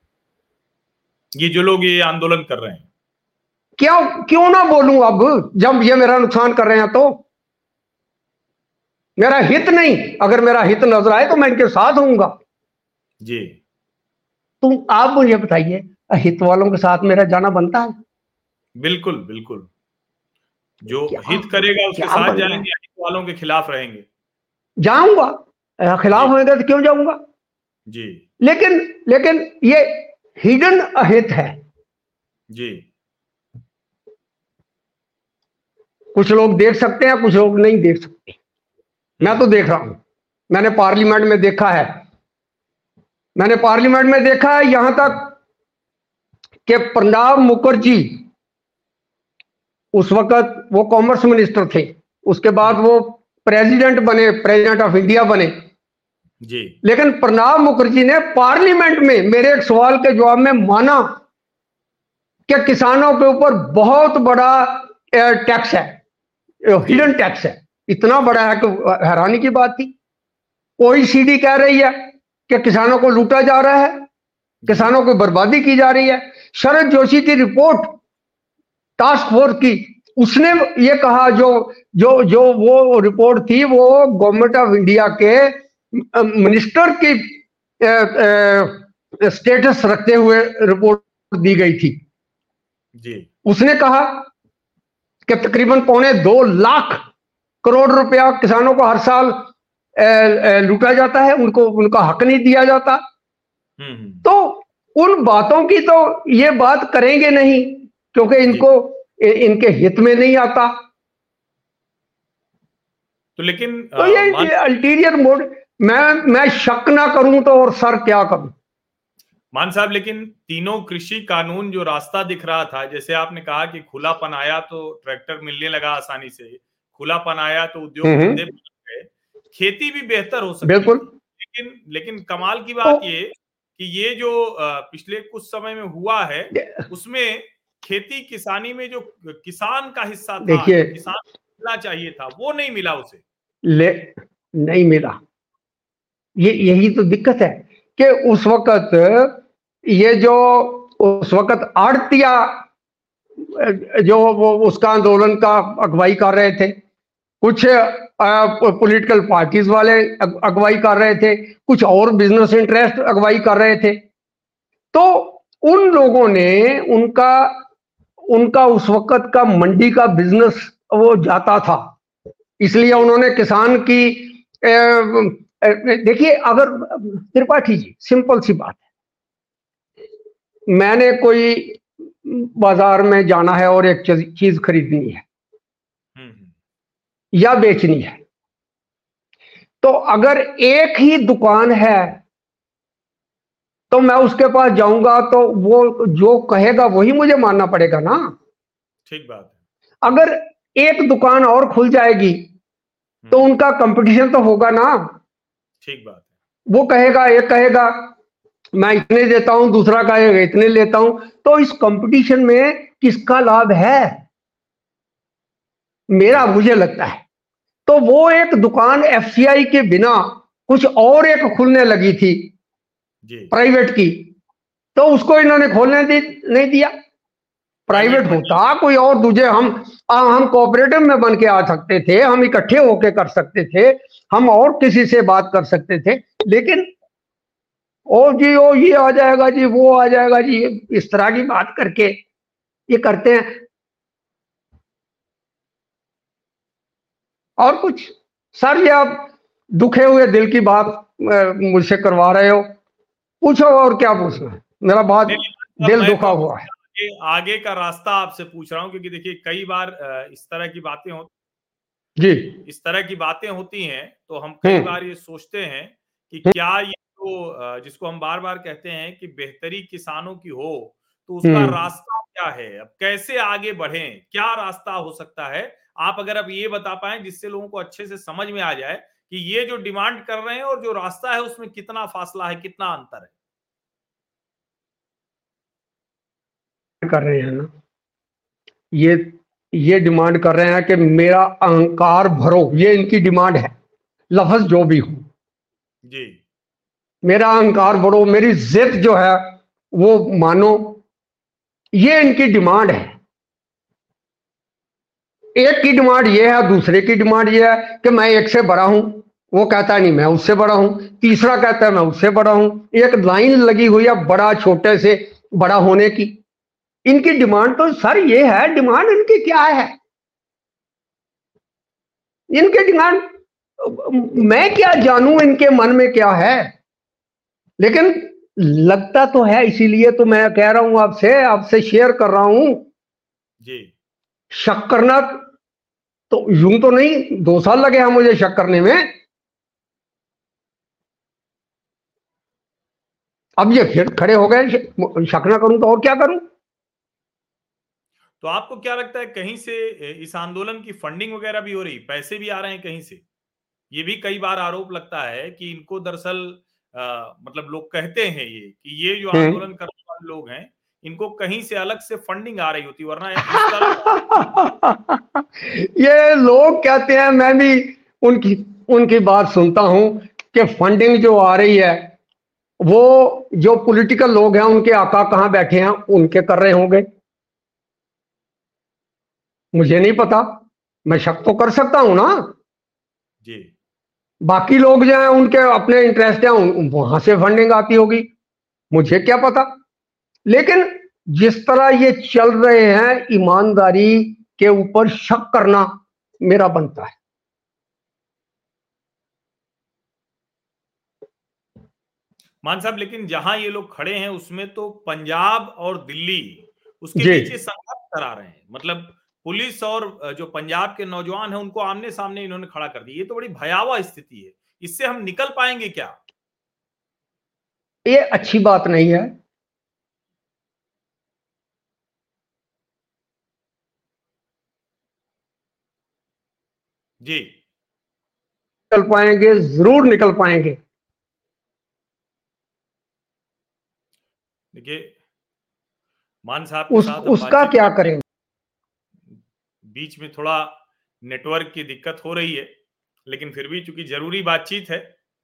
ये जो लोग ये आंदोलन कर रहे हैं। क्या क्यों ना बोलूँ अब जब ये मेरा नुकसान कर रहे हैं तो? मेरा हित नहीं अगर मेरा हित नज़र आए तो मैं इनके साथ होऊँगा। जी। तुम आप मुझे बताइए हित वालों के साथ मेरा जाना बनता है? बिल्कुल बिल्कुल। जो हित करेगा उसके साथ जाएँगे हित वालों के खिलाफ रहेंगे। जाऊँगा। खिलाफ जी। होएगा तो क्यों जाऊँगा? जी। लेकिन लेकिन ये हिडन अहित है। जी। कुछ लोग देख सकते हैं कुछ लोग नहीं देख सकते। मैं तो देख रहा हूँ। मैंने पार्लियामेंट में देखा है। मैंने पार्लियामेंट में देखा है यहाँ तक कि प्रणब मुखर्जी उस वक्त वो कॉमर्स मिनिस्टर थे। उसके बाद वो प्रेसिडेंट बने प्रेसिडेंट ऑफ़ इंडिया बने। जी। लेकिन प्रणब मुखर्जी ने पार्लियामेंट में मेरे एक सवाल के जवाब में माना कि किसानों के ऊपर बहुत बड़ा टैक्स है हिडन टैक्स है। इतना बड़ा है कि हैरानी की बात थी। ओईसीडी कह रही है कि किसानों को लूटा जा रहा है किसानों को बर्बादी की जा रही है। शरद जोशी की रिपोर्ट टास्क फोर्स की उसने ये कहा जो जो जो वो रिपोर्ट थी वो गवर्नमेंट ऑफ़ इंडिया के मिनिस्टर की स्टेटस रखते हुए रिपोर्ट दी गई थी। जी। उसने कहा कि तकरीबन पौने दो लाख करोड़ रुपया किसानों को हर साल लूटा जाता है उनको उनका हक नहीं दिया जाता। हम्म हम्म, तो उन बातों की तो ये बात करेंगे नहीं क्योंकि इनको इनके हित में नहीं आता। तो लेकिन तो ये मान- अल्टीरियर मोड मैं मैं शक ना करूँ तो और सर क्या करूँ? मान साहब लेकिन तीनों कृषि कानून जो रास्ता दिख रहा था जैसे आपने कहा कि खुलापन आया तो ट्रैक्टर मिलने लगा आसानी से खुलापन आया तो उद्योग हम्म। धंधे खेती भी बेहतर हो सकती बिल्कुल। लेकिन लेकिन कमाल की बात तो- ये कि ये जो पिछले कुछ समय में हुआ है उसमें खेती किसानी में जो किसान का हिस्सा था देखिए। किसान मिलना चाहिए था वो नहीं मिला उसे ले नहीं मिला ये यही तो दिक्कत है कि उस वक्त ये जो उस वक्त आड़तिया जो वो उसका आंदोलन का अगुवाई कर रहे थे कुछ पॉलिटिकल पार्टीज़ वाले अग- अगुवाई कर रहे थे, कुछ और बिज़नेस इंटरेस्ट अगुवाई कर रहे थे। तो उन लोगों ने उनका उनका उस वक्त का मंडी का बिज़नेस वो जाता था। इसलिए उन्होंने किसान की देखिए, अगर त्रिपाठी जी सिंपल सी बात है। मैंने कोई बाज़ार में जाना है और एक चीज़ खरीदनी है। या बेचनी है। तो अगर एक ही दुकान है तो मैं उसके पास जाऊँगा तो वो जो कहेगा वही मुझे मानना पड़ेगा ना। ठीक बात है। अगर एक दुकान और खुल जाएगी तो उनका कंपटीशन तो होगा ना। ठीक बात है। वो कहेगा एक कहेगा मैं इतने देता हूँ दूसरा कहेगा इतने लेता हूँ। तो इस कंपटीशन में किसका लाभ है? मेरा मुझे लगता है। तो वो एक दुकान एफसीआई के बिना कुछ और एक खुलने लगी थी प्राइवेट की। तो उसको इन्होंने खोलने दी, नहीं दिया। प्राइवेट होता कोई और दूजे हम आ, हम कोऑपरेटिव में बन के आ सकते थे हम इकट्ठे होके कर सकते थे हम और किसी से बात कर सकते थे लेकिन ओ जी ओ ये आ जाएगा जी वो आ जाएगा जी इस तरह की बात करके ये करते हैं। और कुछ। सर ये आप दुखे हुए दिल की बात मुझसे करवा रहे हो। पूछो और क्या पूछना है? मेरा बहुत दिल दुखा हुआ है। आगे का रास्ता आपसे पूछ रहा हूँ क्योंकि देखिए कई बार इस तरह की बातें हो जी। इस तरह की बातें होती हैं तो हम कई हम्म। बार ये सोचते हैं कि हम्म। क्या ये तो जिसको हम बार बार कहते हैं कि बेहतरी किसानों की हो तो उसका हम्म। रास्ता क्या है? अब कैसे आगे बढ़े? क्या रास्ता हो सकता है? आप अगर अब ये बता पाए जिससे लोगों को अच्छे से समझ में आ जाए कि ये जो डिमांड कर रहे हैं और जो रास्ता है उसमें कितना फासला है कितना अंतर है। कर रहे हैं ना। ये ये डिमांड कर रहे हैं कि मेरा अहंकार भरो ये इनकी डिमांड है लफज जो भी हो। जी। मेरा अहंकार भरो मेरी जिद जो है वो मानो ये इनकी डिमांड है। एक की डिमांड ये है दूसरे की डिमांड ये है कि मैं एक से बड़ा हूँ वो कहता नहीं मैं उससे बड़ा हूँ। तीसरा कहता है मैं उससे बड़ा हूँ। एक लाइन लगी हुई है बड़ा छोटे से बड़ा होने की। इनकी डिमांड तो सर ये है डिमांड इनकी क्या है? इनके डिमांड मैं क्या जानू इनके मन में क्या है? लेकिन लगता तो है इसीलिए तो मैं कह रहा हूँ आपसे आपसे शेयर कर रहा हूँ। जी। शक करना तो यूँ तो नहीं दो साल लगे हैं मुझे शक करने में। अब ये फिर खड़े हो गए शक ना करूँ तो और क्या करूँ? तो आपको क्या लगता है कहीं से इस आंदोलन की फंडिंग वगैरह भी हो रही? पैसे भी आ रहे हैं कहीं से? ये भी कई बार आरोप लगता है कि इनको दरअसल मतलब लोग कहते हैं ये कि ये जो हम्म। आंदोलन करने वाले लोग हैं इनको कहीं से अलग से फंडिंग आ रही होती वरना ये लोग कहते हैं मैं भी उनकी उनकी बात सुनता हूँ कि फंडिंग जो आ रही है वो जो पॉलिटिकल लोग हैं उनके आका कहाँ बैठे हैं उनके कर रहे होंगे। मुझे नहीं पता मैं शक तो कर सकता हूँ ना। जी। बाकी लोग जो है उनके अपने इंटरेस्ट हैं वहाँ से फंडिंग आती होगी। मुझे क्या पता? लेकिन जिस तरह ये चल रहे हैं ईमानदारी के ऊपर शक करना मेरा बनता है। मान साहब लेकिन जहाँ ये लोग खड़े हैं उसमें तो पंजाब और दिल्ली उसके नीचे संघर्ष करा रहे हैं। मतलब पुलिस और जो पंजाब के नौजवान हैं उनको आमने सामने इन्होंने खड़ा कर दिया। ये तो बड़ी भयावह स्थिति है। इससे हम निकल पाएँगे क्या? ये अच्छी बात नहीं है। जी। निकल पाएँगे ज़रूर निकल पाएँगे। देखिए मान साहब उस, उसका क्या करेंगे? बीच में थोड़ा नेटवर्क की दिक्कत हो रही है लेकिन फिर भी चूँकि ज़रूरी बातचीत है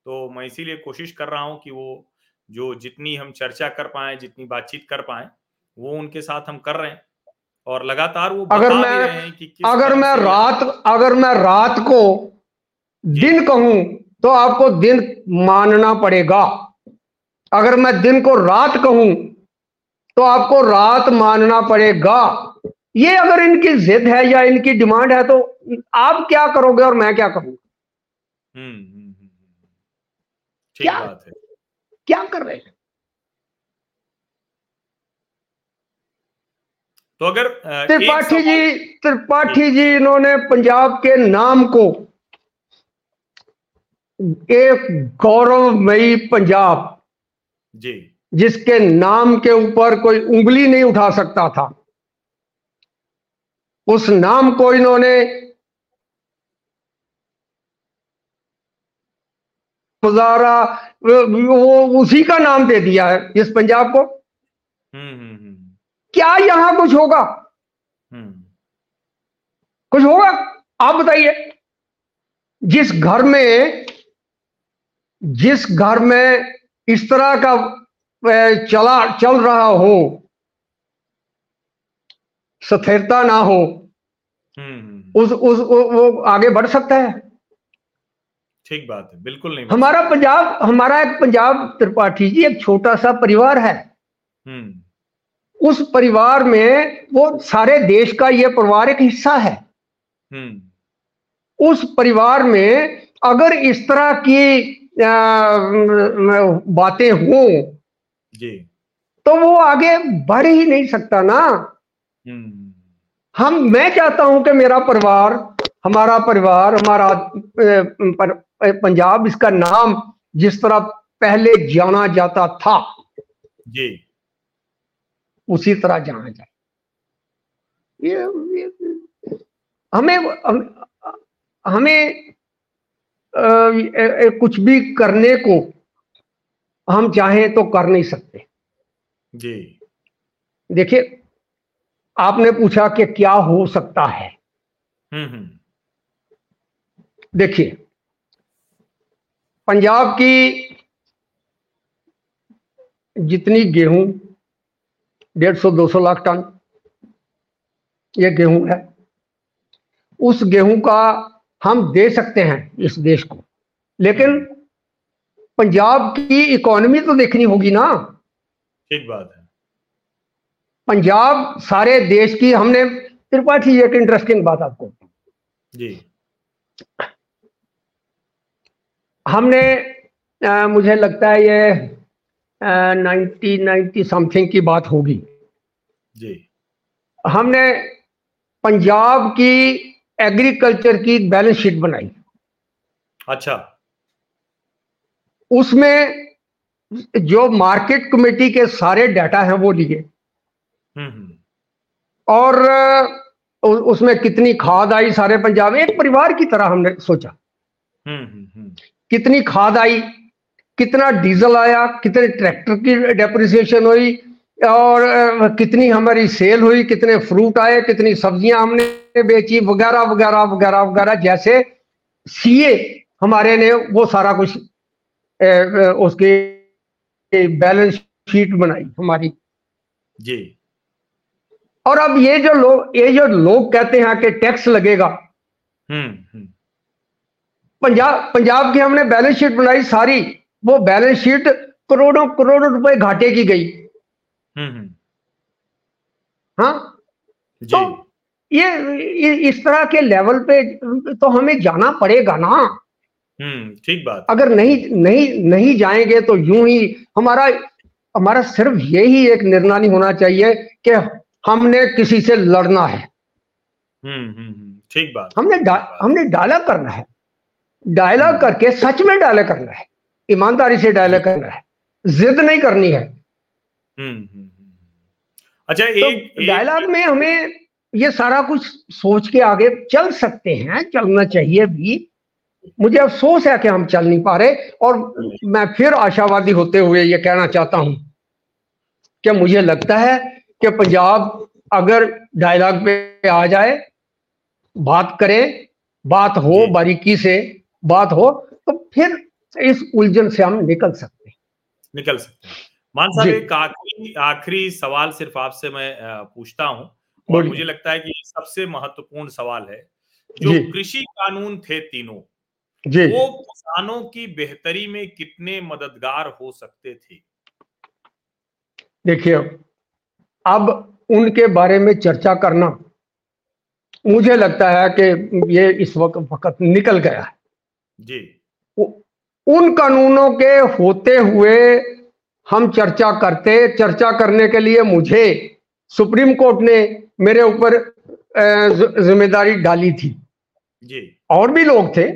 तो मैं इसीलिए कोशिश कर रहा हूँ कि वो जो जितनी हम चर्चा कर पाए जितनी बातचीत कर पाए वो उनके साथ हम कर रहे हैं। और लगातार वो अगर मैं कि अगर मैं रात अगर मैं रात को दिन कहूँ तो आपको दिन मानना पड़ेगा। अगर मैं दिन को रात कहूँ तो आपको रात मानना पड़ेगा। ये अगर इनकी जिद है या इनकी डिमांड है तो आप क्या करोगे और मैं क्या करूँगा हम्म, हम्म, हम्म, क्या बात है। क्या कर रहे हैं? तो अगर त्रिपाठी जी त्रिपाठी जी इन्होंने पंजाब के नाम को एक गौरवमयी पंजाब जी। जिसके नाम के ऊपर कोई उंगली नहीं उठा सकता था उस नाम को इन्होंने हजारा वो उसी का नाम दे दिया है इस पंजाब को। हम्म हम्म हम्म। क्या यहाँ कुछ होगा? हम्म। कुछ होगा? आप बताइए। जिस घर में जिस घर में इस तरह का चला चल रहा हो स्थिरता ना हो हम्म। उस उस वो, वो आगे बढ़ सकता है? ठीक बात है बिल्कुल नहीं हमारा पंजाब हमारा एक पंजाब त्रिपाठी जी एक छोटा सा परिवार है। हम्म। उस परिवार में वो सारे देश का ये परिवार एक हिस्सा है। हम्म। उस परिवार में अगर इस तरह की बातें हों जी। तो वो आगे बढ़ ही नहीं सकता ना। हम्म। हम मैं चाहता हूँ कि मेरा परिवार हमारा परिवार हमारा पर, पंजाब इसका नाम जिस तरह पहले जाना जाता था। जी। उसी तरह जाना जाए। ये, ये हमें हम, हमें ए- ए- कुछ भी करने को हम चाहें तो कर नहीं सकते। जी। देखिए आपने पूछा कि क्या हो सकता है। हम्म हम्म। देखिए पंजाब की जितनी गेहूँ डेढ़ सौ दो सौ लाख टन ये गेहूँ है। उस गेहूँ का हम दे सकते हैं इस देश को लेकिन पंजाब की इकोनॉमी तो देखनी होगी ना। ठीक बात है। पंजाब सारे देश की हमने त्रिपाठी एक इंटरेस्टिंग बात आपको। जी। हमने अ, मुझे लगता है ये नाइनटी नाइन्टी समथिंग की बात होगी। जी। हमने पंजाब की एग्रीकल्चर की बैलेंस शीट बनाई। अच्छा। उसमें जो मार्केट कमेटी के सारे डाटा हैं वो लिए। हम्म हम्म। और उसमें कितनी खाद आई सारे पंजाब एक परिवार की तरह हमने सोचा। हम्म हम्म हम्म। कितनी खाद आई कितना डीजल आया कितने ट्रैक्टर की डेप्रिसिएशन हुई और कितनी हमारी सेल हुई कितने फ्रूट आए कितनी सब्ज़ियाँ हमने बेची वगैरह वगैरह वगैरह वगैरह। जैसे सीए हमारे ने वो सारा कुछ अ, उसकी बैलेंस शीट बनाई हमारी। जी। और अब ये जो लोग ये जो लोग कहते हैं कि टैक्स लगेगा। हम्म हम्म। पंजाब पंजाब की हमने बैलेंस शीट बनाई सारी वो बैलेंस शीट करोड़ों करोड़ों रुपए घाटे की गई। हम्म हम्म। हाँ? जी। तो ये, ये इस तरह के लेवल पे तो हमें जाना पड़ेगा ना। हम्म ठीक बात। अगर नहीं नहीं नहीं जाएँगे तो यूँ ही हमारा हमारा सिर्फ़ यही एक निर्णय होना चाहिए कि हमने किसी से लड़ना है। हम्म ठीक बात। हमने डा, हमने डायलॉग करना है। डायलॉग करके सच में डायलॉग करना है। ईमानदारी से डायलॉग करना है। जिद नहीं करनी है। अच्छा तो एक एक डायलॉग में हमें ये सारा कुछ सोच के आगे चल सकते हैं चलना चाहिए भी। मुझे अफसोस है कि हम चल नहीं पा रहे और मैं फिर आशावादी होते हुए ये कहना चाहता हूँ कि मुझे लगता है कि पंजाब अगर डायलॉग पे आ जाए बात करें बात हो बारीकी से बात हो तो फिर इस उलझन से हम निकल सकते हैं। निकल सकते हैं। मान साहब एक आखिरी आखिरी सवाल सिर्फ़ आपसे मैं पूछता हूँ और मुझे लगता है कि ये सबसे महत्वपूर्ण सवाल है। जो कृषि कानून थे तीनों जी। वो किसानों की बेहतरी में कितने मददगार हो सकते थे? देखिए अब उनके बारे में चर्चा करना मुझे लगता है कि ये इस वक्त वक्त निकल गया है। जी। उ- उन कानूनों के होते हुए हम चर्चा करते चर्चा करने के लिए मुझे सुप्रीम कोर्ट ने मेरे ऊपर ज़िम्मेदारी डाली थी। जी। और भी लोग थे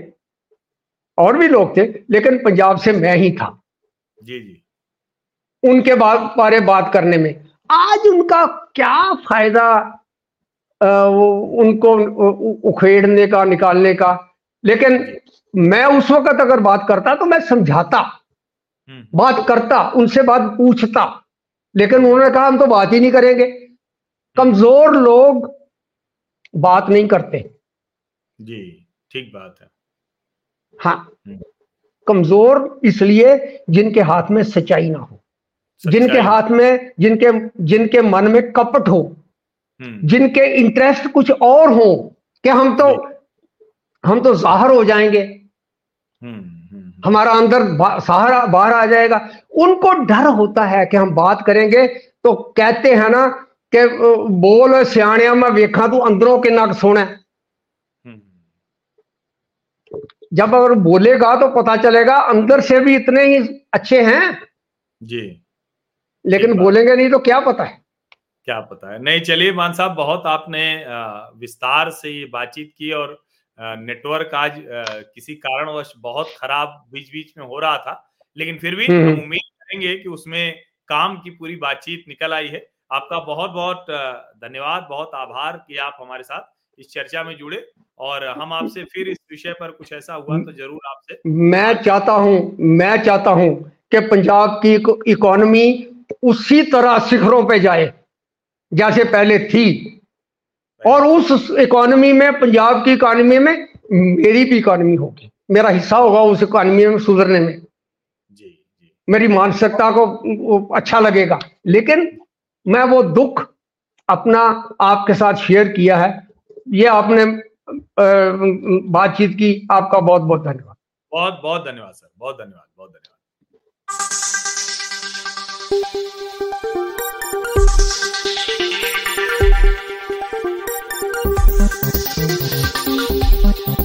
और भी लोग थे लेकिन पंजाब से मैं ही था। जी जी। उनके बाद बारे बात करने में। आज उनका क्या फ़ायदा वो उनको उखेड़ने का निकालने का? लेकिन मैं उस वक्त अगर बात करता तो मैं समझाता। बात करता उनसे बात पूछता। लेकिन उन्होंने कहा हम तो बात ही नहीं करेंगे। कमज़ोर लोग बात नहीं करते। जी ठीक बात है। हाँ। हम्म। कमज़ोर इसलिए जिनके हाथ में सच्चाई ना हो। सच्चाई। जिनके हाथ में जिनके जिनके मन में कपट हो। हम्म, जिनके इंटरेस्ट कुछ और हो कि हम तो हम तो ज़ाहिर हो जाएँगे। हमारा अंदर सहारा बाहर आ जाएगा। उनको डर होता है कि हम बात करेंगे तो कहते हैं ना कि बोल सियाणिया मैं वेखा तू अंदरों के नग सोना। हम्म, जब अगर बोलेगा तो पता चलेगा अंदर से भी इतने ही अच्छे हैं। जी। लेकिन बोलेंगे नहीं तो क्या पता है? क्या पता है? नहीं चलिए मान साहब बहुत आपने विस्तार से ये बातचीत की और नेटवर्क आज किसी कारणवश बहुत खराब बीच बीच में हो रहा था लेकिन फिर भी। हम उम्मीद करेंगे कि उसमें काम की पूरी बातचीत निकल आई है। आपका बहुत बहुत धन्यवाद बहुत आभार कि आप हमारे साथ इस चर्चा में जुड़े और हम आपसे फिर इस विषय पर कुछ ऐसा हुआ तो ज़रूर आपसे मैं चाहता हूँ मैं चाहता हूँ कि पंजाब की इकोनॉमी उसी तरह शिखरों पे जाए जैसे पहले थी। और उस इकोनॉमी में पंजाब की इकोनॉमी में मेरी भी इकोनॉमी होगी। मेरा हिस्सा होगा उस इकोनॉमी में सुधरने में। जी जी। मेरी मानसिकता को अच्छा लगेगा। लेकिन मैं वो दुख अपना आपके साथ शेयर किया है। ये आपने बातचीत की। आपका बहुत बहुत धन्यवाद। बहुत बहुत धन्यवाद सर। बहुत धन्यवाद बहुत धन्यवाद।